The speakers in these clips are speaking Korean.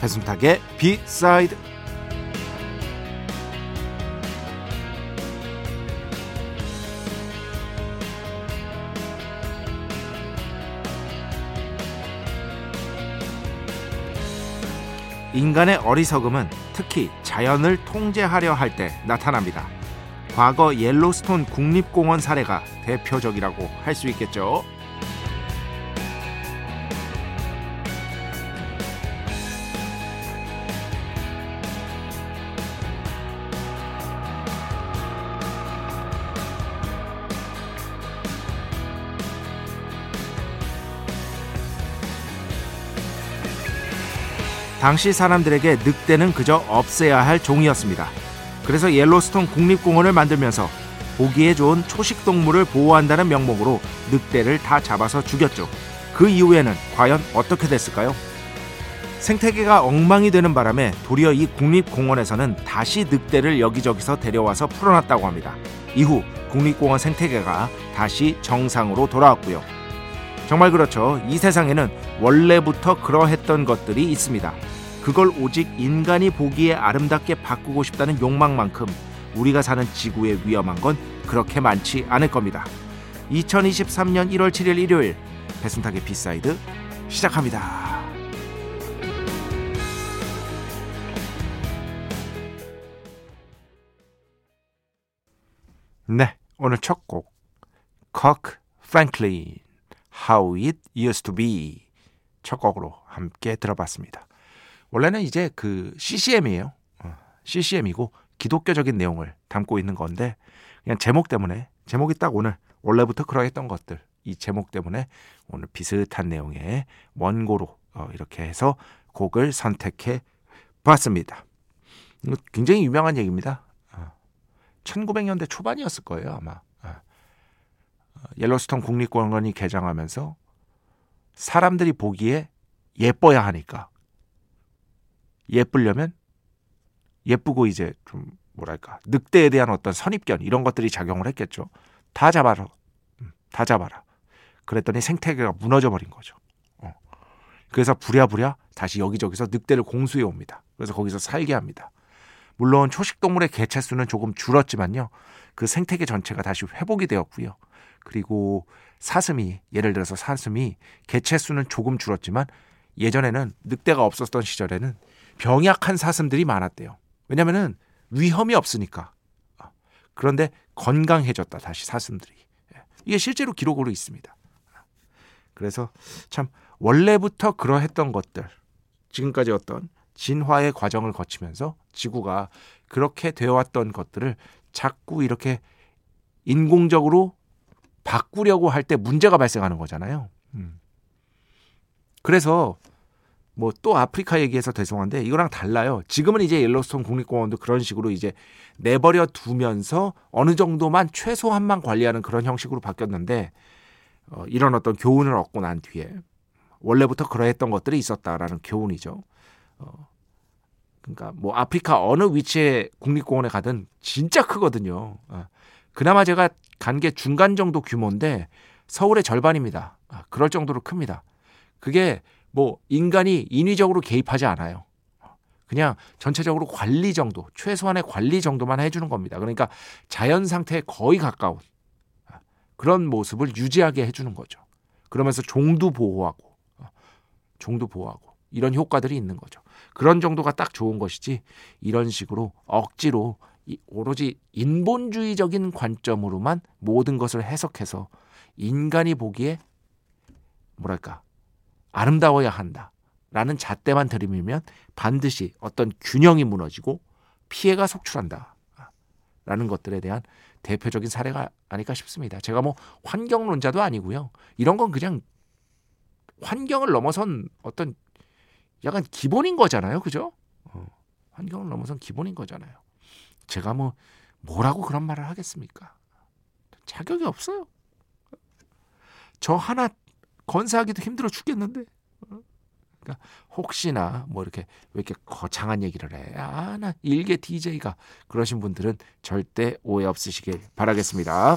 배순탁의 비사이드 인간의 어리석음은 특히 자연을 통제하려 할 때 나타납니다. 과거 옐로스톤 국립공원 사례가 대표적이라고 할 수 있겠죠. 당시 사람들에게 늑대는 그저 없애야 할 종이었습니다. 그래서 옐로스톤 국립공원을 만들면서 보기에 좋은 초식 동물을 보호한다는 명목으로 늑대를 다 잡아서 죽였죠. 그 이후에는 과연 어떻게 됐을까요? 생태계가 엉망이 되는 바람에 도리어 이 국립공원에서는 다시 늑대를 여기저기서 데려와서 풀어놨다고 합니다. 이후 국립공원 생태계가 다시 정상으로 돌아왔고요. 정말 그렇죠. 이 세상에는 원래부터 그러했던 것들이 있습니다. 그걸 오직 인간이 보기에 아름답게 바꾸고 싶다는 욕망만큼 우리가 사는 지구에 위험한 건 그렇게 많지 않을 겁니다. 2023년 1월 7일 일요일 배순탁의 B side 시작합니다. 네, 오늘 첫 곡 커크 프랭클린 How It Used to Be 첫 곡으로 함께 들어봤습니다. 원래는 이제 그 CCM이에요. 어, CCM이고 기독교적인 내용을 담고 있는 건데 그냥 제목 때문에 제목이 딱 오늘 원래부터 그러했던 것들 이 제목 때문에 오늘 비슷한 내용의 원고로 어, 이렇게 해서 곡을 선택해 봤습니다. 굉장히 유명한 얘기입니다. 1900년대 어, 초반이었을 거예요 아마. 옐로스톤 국립공원이 개장하면서 사람들이 보기에 예뻐야 하니까 예쁘려면 예쁘고 이제 좀 뭐랄까 늑대에 대한 어떤 선입견 이런 것들이 작용을 했겠죠. 다 잡아라, 음, 다 잡아라. 그랬더니 생태계가 무너져 버린 거죠. 어. 그래서 부랴부랴 다시 여기저기서 늑대를 공수해 옵니다. 그래서 거기서 살게 합니다. 물론 초식 동물의 개체 수는 조금 줄었지만요. 그 생태계 전체가 다시 회복이 되었고요. 그리고 사슴이 예를 들어서 사슴이 개체 수는 조금 줄었지만 예전에는 늑대가 없었던 시절에는 병약한 사슴들이 많았대요. 왜냐면은 위험이 없으니까. 그런데 건강해졌다 다시 사슴들이. 예. 이게 실제로 기록으로 있습니다. 그래서 참 원래부터 그러했던 것들 지금까지 어떤 진화의 과정을 거치면서 지구가 그렇게 되어왔던 것들을 자꾸 이렇게 인공적으로 바꾸려고 할 때 문제가 발생하는 거잖아요. 음. 그래서 뭐 또 아프리카 얘기해서 죄송한데 이거랑 달라요. 지금은 이제 옐로스톤 국립공원도 그런 식으로 이제 내버려 두면서 어느 정도만 최소한만 관리하는 그런 형식으로 바뀌었는데 어, 이런 어떤 교훈을 얻고 난 뒤에 원래부터 그러했던 것들이 있었다라는 교훈이죠. 어, 그러니까 뭐 아프리카 어느 위치에 국립공원에 가든 진짜 크거든요. 어, 그나마 제가 간 게 중간 정도 규모인데 서울의 절반입니다. 아, 그럴 정도로 큽니다. 그게 뭐 인간이 인위적으로 개입하지 않아요. 그냥 전체적으로 관리 정도, 최소한의 관리 정도만 해주는 겁니다. 그러니까 자연 상태에 거의 가까운 아, 그런 모습을 유지하게 해주는 거죠. 그러면서 종도 보호하고, 아, 종도 보호하고 이런 효과들이 있는 거죠. 그런 정도가 딱 좋은 것이지 이런 식으로 억지로 오로지 인본주의적인 관점으로만 모든 것을 해석해서 인간이 보기에 뭐랄까 아름다워야 한다. 라는 잣대만 들이밀면 반드시 어떤 균형이 무너지고 피해가 속출한다. 라는 것들에 대한 대표적인 사례가 아닐까 싶습니다. 제가 뭐 환경론자도 아니고요. 이런 건 그냥 환경을 넘어선 어떤 약간 기본인 거잖아요. 그죠? 어, 환경을 넘어선 기본인 거잖아요. 제가 뭐 뭐라고 그런 말을 하겠습니까? 자격이 없어요. 저 하나 건사하기도 힘들어 죽겠는데. 그러니까 혹시나 뭐 이렇게 왜 이렇게 거창한 얘기를 해? 아, 나 일개 DJ가 그러신 분들은 절대 오해 없으시길 바라겠습니다.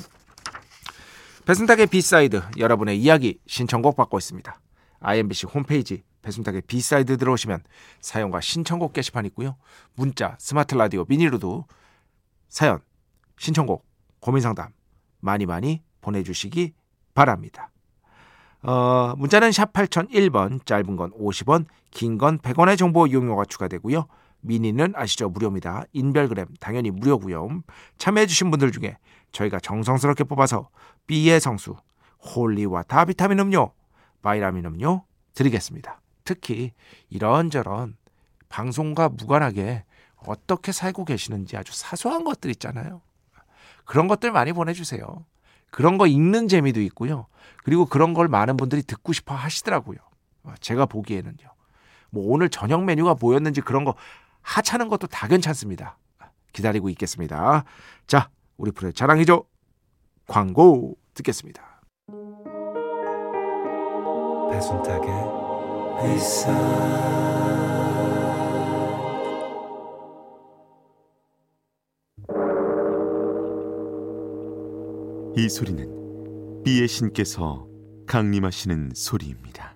배순탁의 B side 여러분의 이야기 신청곡 받고 있습니다. IMBC 홈페이지 배순탁의 B side 들어오시면 사연과 신청곡 게시판 있고요. 문자, 스마트 라디오, 미니로도 사연, 신청곡, 고민상담 많이 많이 보내주시기 바랍니다. 어, 문자는 샵 8001번, 짧은 건 50원, 긴 건 100원의 정보 이용료가 추가되고요. 미니는 아시죠? 무료입니다. 인별그램 당연히 무료고요. 참여해주신 분들 중에 저희가 정성스럽게 뽑아서 B의 성수, holy water 비타민 음료, 바이라민 음료 드리겠습니다. 특히 이런저런 방송과 무관하게 어떻게 살고 계시는지 아주 사소한 것들 있잖아요. 그런 것들 많이 보내주세요. 그런 거 읽는 재미도 있고요. 그리고 그런 걸 많은 분들이 듣고 싶어 하시더라고요. 제가 보기에는요. 뭐 오늘 저녁 메뉴가 뭐였는지 그런 거 하찮은 것도 다 괜찮습니다. 기다리고 있겠습니다. 자, 우리 프로의 자랑이죠. 광고 듣겠습니다. 배순탁의 회사 이 소리는 비의 신께서 강림하시는 소리입니다.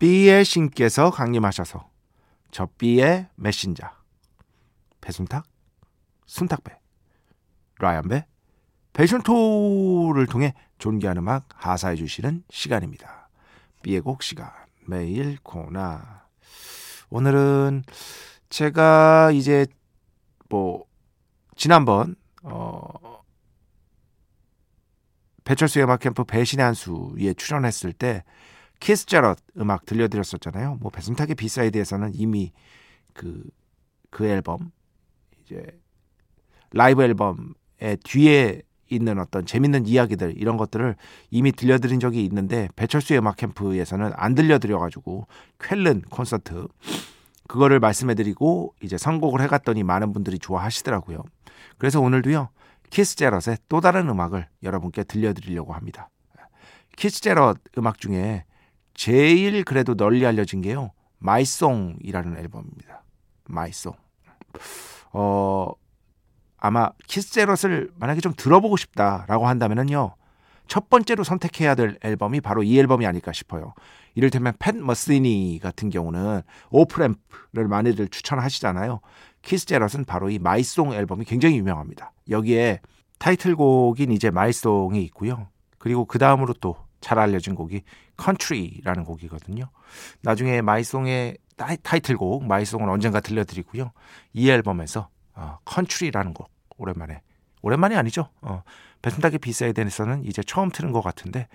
B의 신께서 강림하셔서 저 B의 메신저 배순탁, 순탁배, 라이언배, 패션토를 통해 존귀한 음악 하사해 주시는 시간입니다. B의 곡 시간 매일 코나 오늘은 제가 이제 뭐 지난번 어 배철수 음악 캠프 배신의 한수에 출연했을 때 키스 자렛 음악 들려드렸었잖아요. 뭐 배순탁의 B side에서는 이미 그그 그 앨범 이제 라이브 앨범의 뒤에 있는 어떤 재밌는 이야기들 이런 것들을 이미 들려드린 적이 있는데 배철수의 음악 캠프에서는 안 들려드려가지고 쾰른 콘서트 그거를 말씀해드리고 이제 선곡을 해갔더니 많은 분들이 좋아하시더라고요. 그래서 오늘도요 키스 자렛의 또 다른 음악을 여러분께 들려드리려고 합니다. 키스 자렛 음악 중에 제일 그래도 널리 알려진 게요 My Song이라는 앨범입니다. My Song. 어 아마 키스 자렛을 만약에 좀 들어보고 싶다라고 한다면은요. 첫 번째로 선택해야 될 앨범이 바로 이 앨범이 아닐까 싶어요. 이를테면 팻 메시니 같은 경우는 Offramp를 많이들 추천하시잖아요. 키스 자렛은 바로 이 My Song 앨범이 굉장히 유명합니다. 여기에 타이틀곡인 이제 My Song이 있고요. 그리고 그 다음으로 또 잘 알려진 곡이 Country라는 곡이거든요. 나중에 My Song의 타이틀곡 My Song은 언젠가 들려드리고요. 이 앨범에서 어, Country라는 곡 오랜만에 오랜만이 아니죠. 어, 배순탁의 B side에서는 이제 처음 트는 것 같은데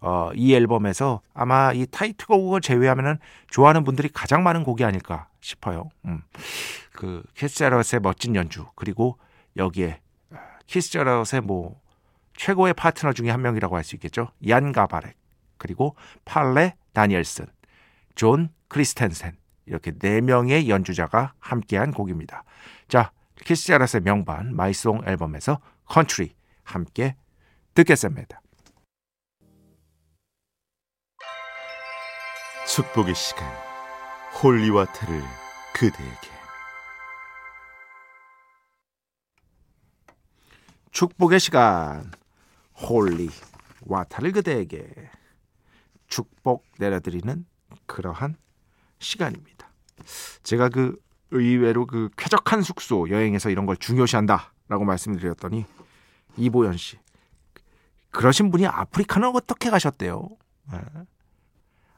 어, 이 앨범에서 아마 이 타이틀곡을 제외하면은 좋아하는 분들이 가장 많은 곡이 아닐까 싶어요. 음. 그 키스 자렛의 멋진 연주 그리고 여기에 키스 자렛의 뭐 최고의 파트너 중에 한 명이라고 할 수 있겠죠. 얀 가바렉 그리고 팔레 다니엘슨, 존 크리스텐센 이렇게 네 명의 연주자가 함께한 곡입니다. 자, 키스 자렛의 명반 My Song 앨범에서 Country 함께 듣겠습니다. 축복의 시간 holy water를 그대에게 축복의 시간 holy water를 그대에게 축복 내려드리는 그러한 시간입니다. 제가 그 의외로 그 쾌적한 숙소 여행에서 이런 걸 중요시한다라고 말씀드렸더니 이보연 씨 그러신 분이 아프리카는 어떻게 가셨대요? 네.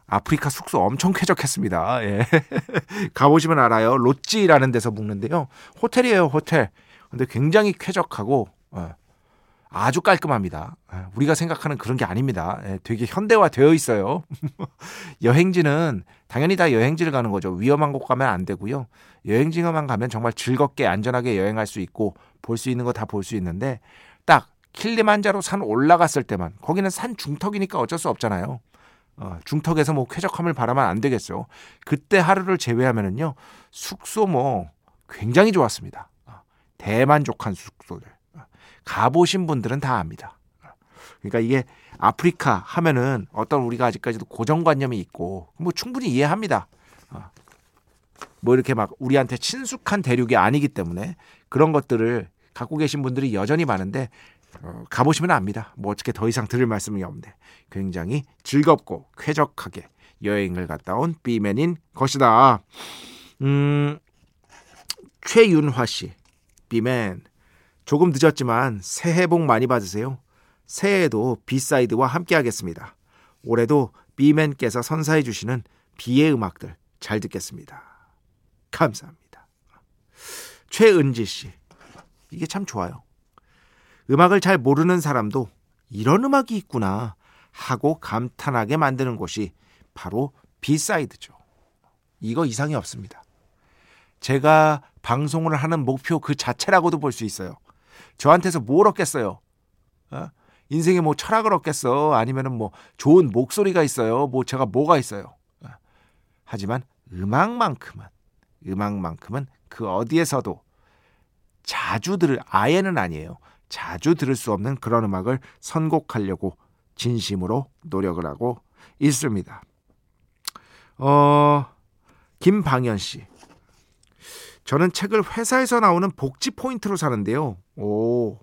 아프리카 숙소 엄청 쾌적했습니다. 예. 가보시면 알아요. 로찌라는 데서 묵는데요. 호텔이에요, 호텔. 근데 굉장히 쾌적하고 어, 아주 깔끔합니다. 예, 우리가 생각하는 그런 게 아닙니다. 예, 되게 현대화되어 있어요. 여행지는 당연히 다 여행지를 가는 거죠. 위험한 곳 가면 안 되고요. 여행지만 가면 정말 즐겁게 안전하게 여행할 수 있고 볼 수 있는 거 다 볼 수 있는데 딱 킬리만자로 산 올라갔을 때만 거기는 산 중턱이니까 어쩔 수 없잖아요. 어, 중턱에서 뭐 쾌적함을 바라면 안 되겠죠. 그때 하루를 제외하면은요 숙소 뭐 굉장히 좋았습니다. 어, 대만족한 숙소들. 어, 가보신 분들은 다 압니다. 그러니까 이게 아프리카 하면은 어떤 우리가 아직까지도 고정관념이 있고 뭐 충분히 이해합니다. 뭐 이렇게 막 우리한테 친숙한 대륙이 아니기 때문에 그런 것들을 갖고 계신 분들이 여전히 많은데 어, 가보시면 압니다. 뭐 어떻게 더 이상 들을 말씀이 없는데 굉장히 즐겁고 쾌적하게 여행을 갔다 온 비맨인 것이다. 음, 최윤화 씨, 비맨 조금 늦었지만 새해 복 많이 받으세요. 새해에도 비사이드와 함께하겠습니다. 올해도 비맨께서 선사해 주시는 비의 음악들 잘 듣겠습니다. 감사합니다. 최은지 씨, 이게 참 좋아요. 음악을 잘 모르는 사람도 이런 음악이 있구나 하고 감탄하게 만드는 곳이 바로 비사이드죠. 이거 이상이 없습니다. 제가 방송을 하는 목표 그 자체라고도 볼 수 있어요. 저한테서 뭘 얻겠어요? 어? 인생에 뭐 철학을 얻겠어? 아니면은 뭐 좋은 목소리가 있어요? 뭐 제가 뭐가 있어요? 어? 하지만 음악만큼은 음악만큼은 그 어디에서도 자주 들을 아예는 아니에요. 자주 들을 수 없는 그런 음악을 선곡하려고 진심으로 노력을 하고 있습니다. 어, 김방현 씨. 저는 책을 회사에서 나오는 복지 포인트로 사는데요. 오.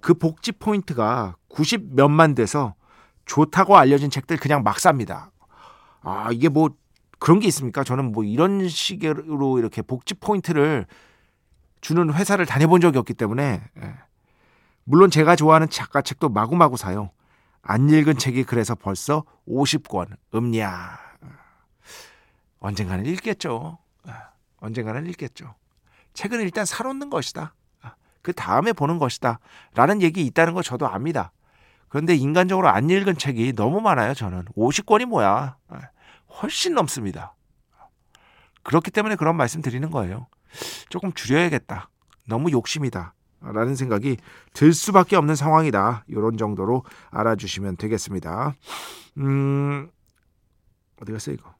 그 복지 포인트가 90 몇만 돼서 좋다고 알려진 책들 그냥 막 삽니다. 아, 이게 뭐 그런 게 있습니까? 저는 뭐 이런 식으로 이렇게 복지 포인트를 주는 회사를 다녀본 적이 없기 때문에 예. 물론 제가 좋아하는 작가 책도 마구마구 사요. 안 읽은 책이 그래서 벌써 50권 음냐. 언젠가는 읽겠죠. 예. 언젠가는 읽겠죠. 책은 일단 사놓는 것이다. 그 다음에 보는 것이다. 라는 얘기 있다는 거 저도 압니다. 그런데 인간적으로 안 읽은 책이 너무 많아요, 저는. 50권이 뭐야. 예. 훨씬 넘습니다. 그렇기 때문에 그런 말씀 드리는 거예요. 조금 줄여야겠다. 너무 욕심이다. 라는 생각이 들 수밖에 없는 상황이다. 이런 정도로 알아주시면 되겠습니다. 음, 어디 갔어요, 이거?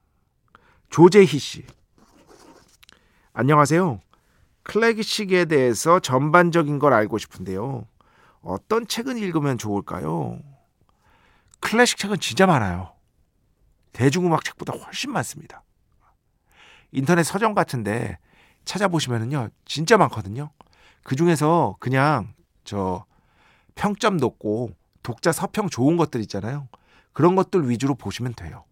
조재희 씨. 안녕하세요. 클래식에 대해서 전반적인 걸 알고 싶은데요. 어떤 책은 읽으면 좋을까요? 클래식 책은 진짜 많아요. 대중음악 책보다 훨씬 많습니다. 인터넷 서점 같은데 찾아보시면은요, 진짜 많거든요. 그 중에서 그냥 저 평점 높고 독자 서평 좋은 것들 있잖아요. 그런 것들 위주로 보시면 돼요.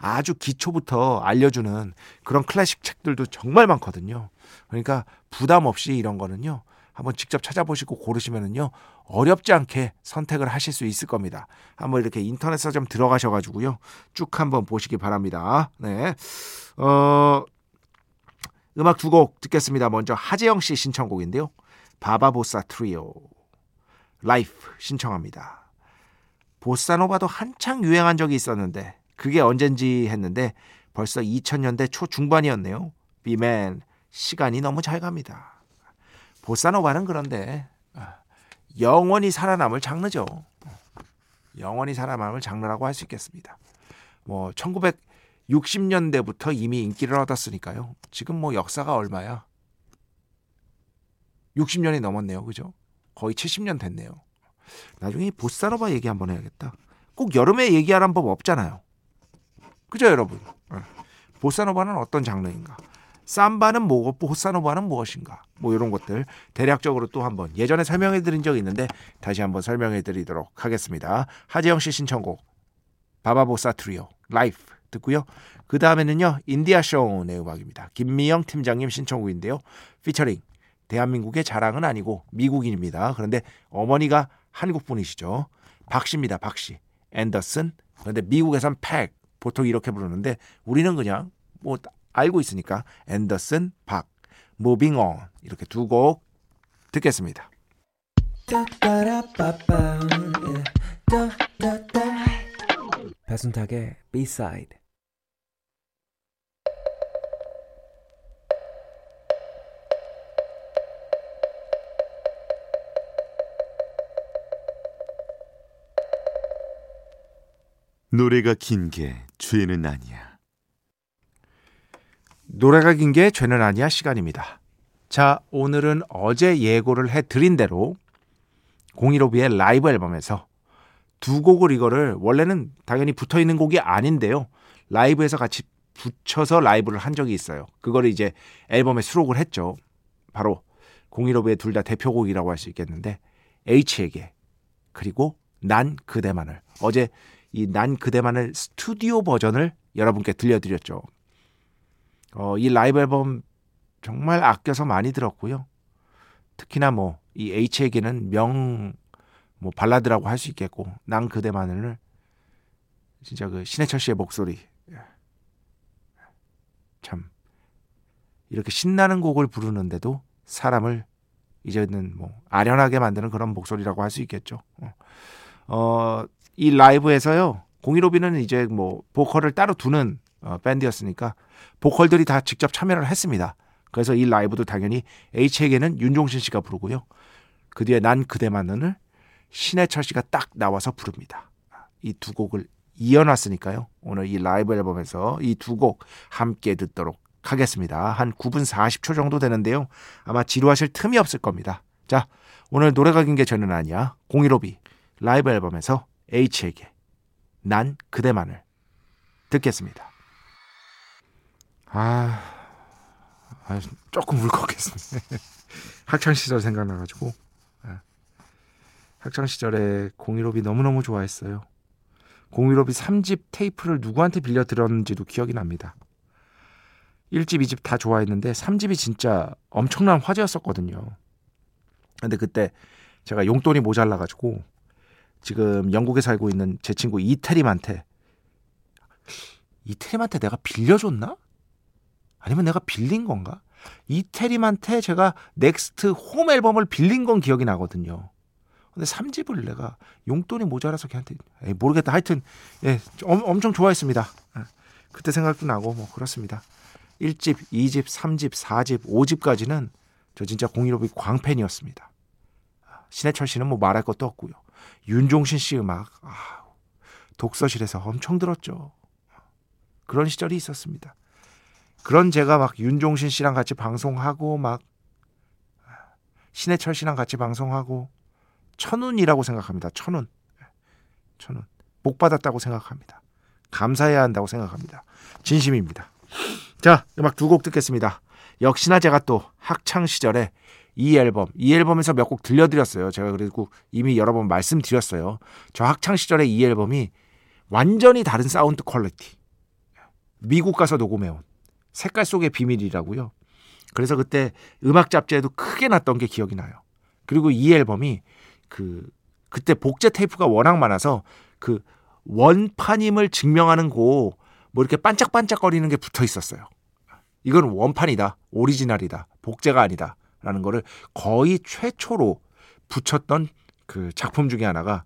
아주 기초부터 알려주는 그런 클래식 책들도 정말 많거든요. 그러니까 부담 없이 이런 거는요. 한번 직접 찾아보시고 고르시면은요. 어렵지 않게 선택을 하실 수 있을 겁니다. 한번 이렇게 인터넷 서점 들어가셔 가지고요. 쭉 한번 보시기 바랍니다. 네. 어, 음악 두 곡 듣겠습니다. 먼저 하재영 씨 신청곡인데요. 바바보사 트리오 라이프 신청합니다. 보사노바도 한창 유행한 적이 있었는데 그게 언젠지 했는데 벌써 2000년대 초중반이었네요. 비맨 시간이 너무 잘 갑니다. 보사노바는 그런데 아, 영원히 살아남을 장르죠. 영원히 살아남을 장르라고 할 수 있겠습니다. 뭐 1960년대부터 이미 인기를 얻었으니까요. 지금 뭐 역사가 얼마야? 60년이 넘었네요. 그죠? 거의 70년 됐네요. 나중에 보사노바 얘기 한번 해야겠다. 꼭 여름에 얘기하라는 법 없잖아요. 그죠, 여러분? 예. 보사노바는 어떤 장르인가? 삼바는 뭐고 보사노바는 무엇인가? 뭐 이런 것들 대략적으로 또 한번 예전에 설명해 드린 적이 있는데 다시 한번 설명해 드리도록 하겠습니다. 하재영 씨 신청곡 바바보사 트리오 Life 듣고요. 그 다음에는요 인디아 쇼의 음악입니다. 김미영 팀장님 신청곡인데요. 피처링 대한민국의 자랑은 아니고 미국인입니다. 그런데 어머니가 한국 분이시죠. 박씨입니다. 박씨 앤더슨 그런데 미국에선 팩 보통 이렇게 부르는데 우리는 그냥 뭐 알고 있으니까 앤더슨 박 Moving On 이렇게 두 곡 듣겠습니다. 배순탁의 B-side 노래가 긴 게 죄는 아니야. 노래가 긴 게 죄는 아니야 시간입니다. 자, 오늘은 어제 예고를 해드린 대로 015B의 라이브 앨범에서 두 곡을 이거를 원래는 당연히 붙어 있는 곡이 아닌데요. 라이브에서 같이 붙여서 라이브를 한 적이 있어요. 그거를 이제 앨범에 수록을 했죠. 바로 015B의 둘 다 대표곡이라고 할 수 있겠는데 H에게 그리고 난 그대만을 어제 이 난 그대만을 스튜디오 버전을 여러분께 들려드렸죠. 어, 이 라이브 앨범 정말 아껴서 많이 들었고요. 특히나 뭐 이 H에게는 명 뭐 발라드라고 할 수 있겠고 난 그대만을 진짜 그 신해철 씨의 목소리 예. 참 이렇게 신나는 곡을 부르는데도 사람을 이제는 뭐 아련하게 만드는 그런 목소리라고 할 수 있겠죠. 어, 어, 이 라이브에서요. 공일오비는 이제 뭐 보컬을 따로 두는 어, 밴드였으니까 보컬들이 다 직접 참여를 했습니다. 그래서 이 라이브도 당연히 H에게는 윤종신 씨가 부르고요. 그 뒤에 난 그대만을 신해철 씨가 딱 나와서 부릅니다. 이 두 곡을 이어놨으니까요. 오늘 이 라이브 앨범에서 이 두 곡 함께 듣도록 하겠습니다. 한 9분 40초 정도 되는데요. 아마 지루하실 틈이 없을 겁니다. 자, 오늘 노래가 긴게 저는 아니야. 015B 라이브 앨범에서 H에게 난 그대만을 듣겠습니다. 아, 아 조금 울컥했습니다. 학창 시절 생각나가지고 예. 학창 시절에 015B 너무너무 좋아했어요. 015B 3집 테이프를 누구한테 빌려 들었는지도 기억이 납니다. 1집, 2집 다 좋아했는데 3집이 진짜 엄청난 화제였었거든요. 근데 그때 제가 용돈이 모자라가지고 지금 영국에 살고 있는 제 친구 이태림한테 이태림한테 내가 빌려줬나? 아니면 내가 빌린 건가? 이태림한테 제가 넥스트 홈 앨범을 빌린 건 기억이 나거든요. 근데 3집을 내가 용돈이 모자라서 걔한테 에이, 모르겠다. 하여튼 예, 엄, 엄청 좋아했습니다. 예, 그때 생각도 나고 뭐 그렇습니다. 1집, 2집, 3집, 4집, 5집까지는 저 진짜 공일오비 광팬이었습니다. 신해철 씨는 뭐 말할 것도 없고요. 윤종신 씨 음악 아, 독서실에서 엄청 들었죠. 그런 시절이 있었습니다. 그런 제가 막 윤종신 씨랑 같이 방송하고 막 신해철 씨랑 같이 방송하고 천운이라고 생각합니다. 천운. 천운. 복 받았다고 생각합니다. 감사해야 한다고 생각합니다. 진심입니다. 자, 음악 두 곡 듣겠습니다. 역시나 제가 또 학창 시절에 이 앨범, 이 앨범에서 몇 곡 들려드렸어요. 제가 그리고 이미 여러 번 말씀드렸어요. 저 학창 시절에 이 앨범이 완전히 다른 sound quality. 미국 가서 녹음해온 색깔 속의 비밀이라고요. 그래서 그때 음악 잡지에도 크게 났던 게 기억이 나요. 그리고 이 앨범이 그 그때 복제 테이프가 워낙 많아서 그 원판임을 증명하는 고 뭐 이렇게 반짝반짝거리는 게 붙어 있었어요. 이건 원판이다. 오리지널이다. 복제가 아니다. 라는 거를 거의 최초로 붙였던 그 작품 중에 하나가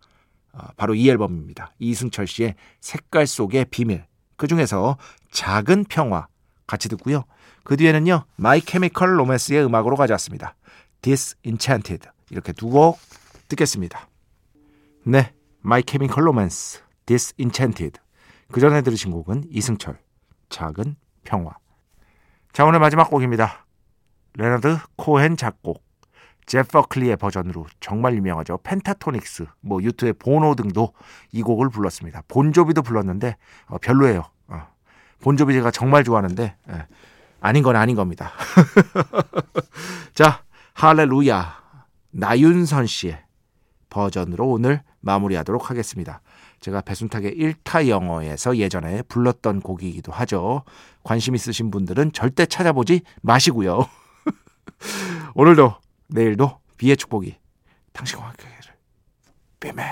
어, 바로 이 앨범입니다. 이승철 씨의 색깔 속의 비밀. 그 중에서 작은 평화 같이 듣고요. 그 뒤에는요. 마이 케미컬 로맨스의 음악으로 가져왔습니다. Disenchanted. 이렇게 두 곡 듣겠습니다. 네. 마이 케미컬 로맨스 Disenchanted. 그 전에 들으신 곡은 이승철 작은 평화. 자, 오늘 마지막 곡입니다. 레너드 코헨 작곡, 제프 버클리의 버전으로 정말 유명하죠. 펜타토닉스, 뭐 유튜브의 보노 등도 이 곡을 불렀습니다. 본조비도 불렀는데 어, 별로예요. 어. 본조비 제가 정말 좋아하는데 예. 아닌 건 아닌 겁니다. 자, 할렐루야 나윤선 씨의 버전으로 오늘 마무리하도록 하겠습니다. 제가 배순탁의 1타 영어에서 예전에 불렀던 곡이기도 하죠. 관심 있으신 분들은 절대 찾아보지 마시고요. 오늘도 내일도 비의 축복이 당신과 함께 를. 비밀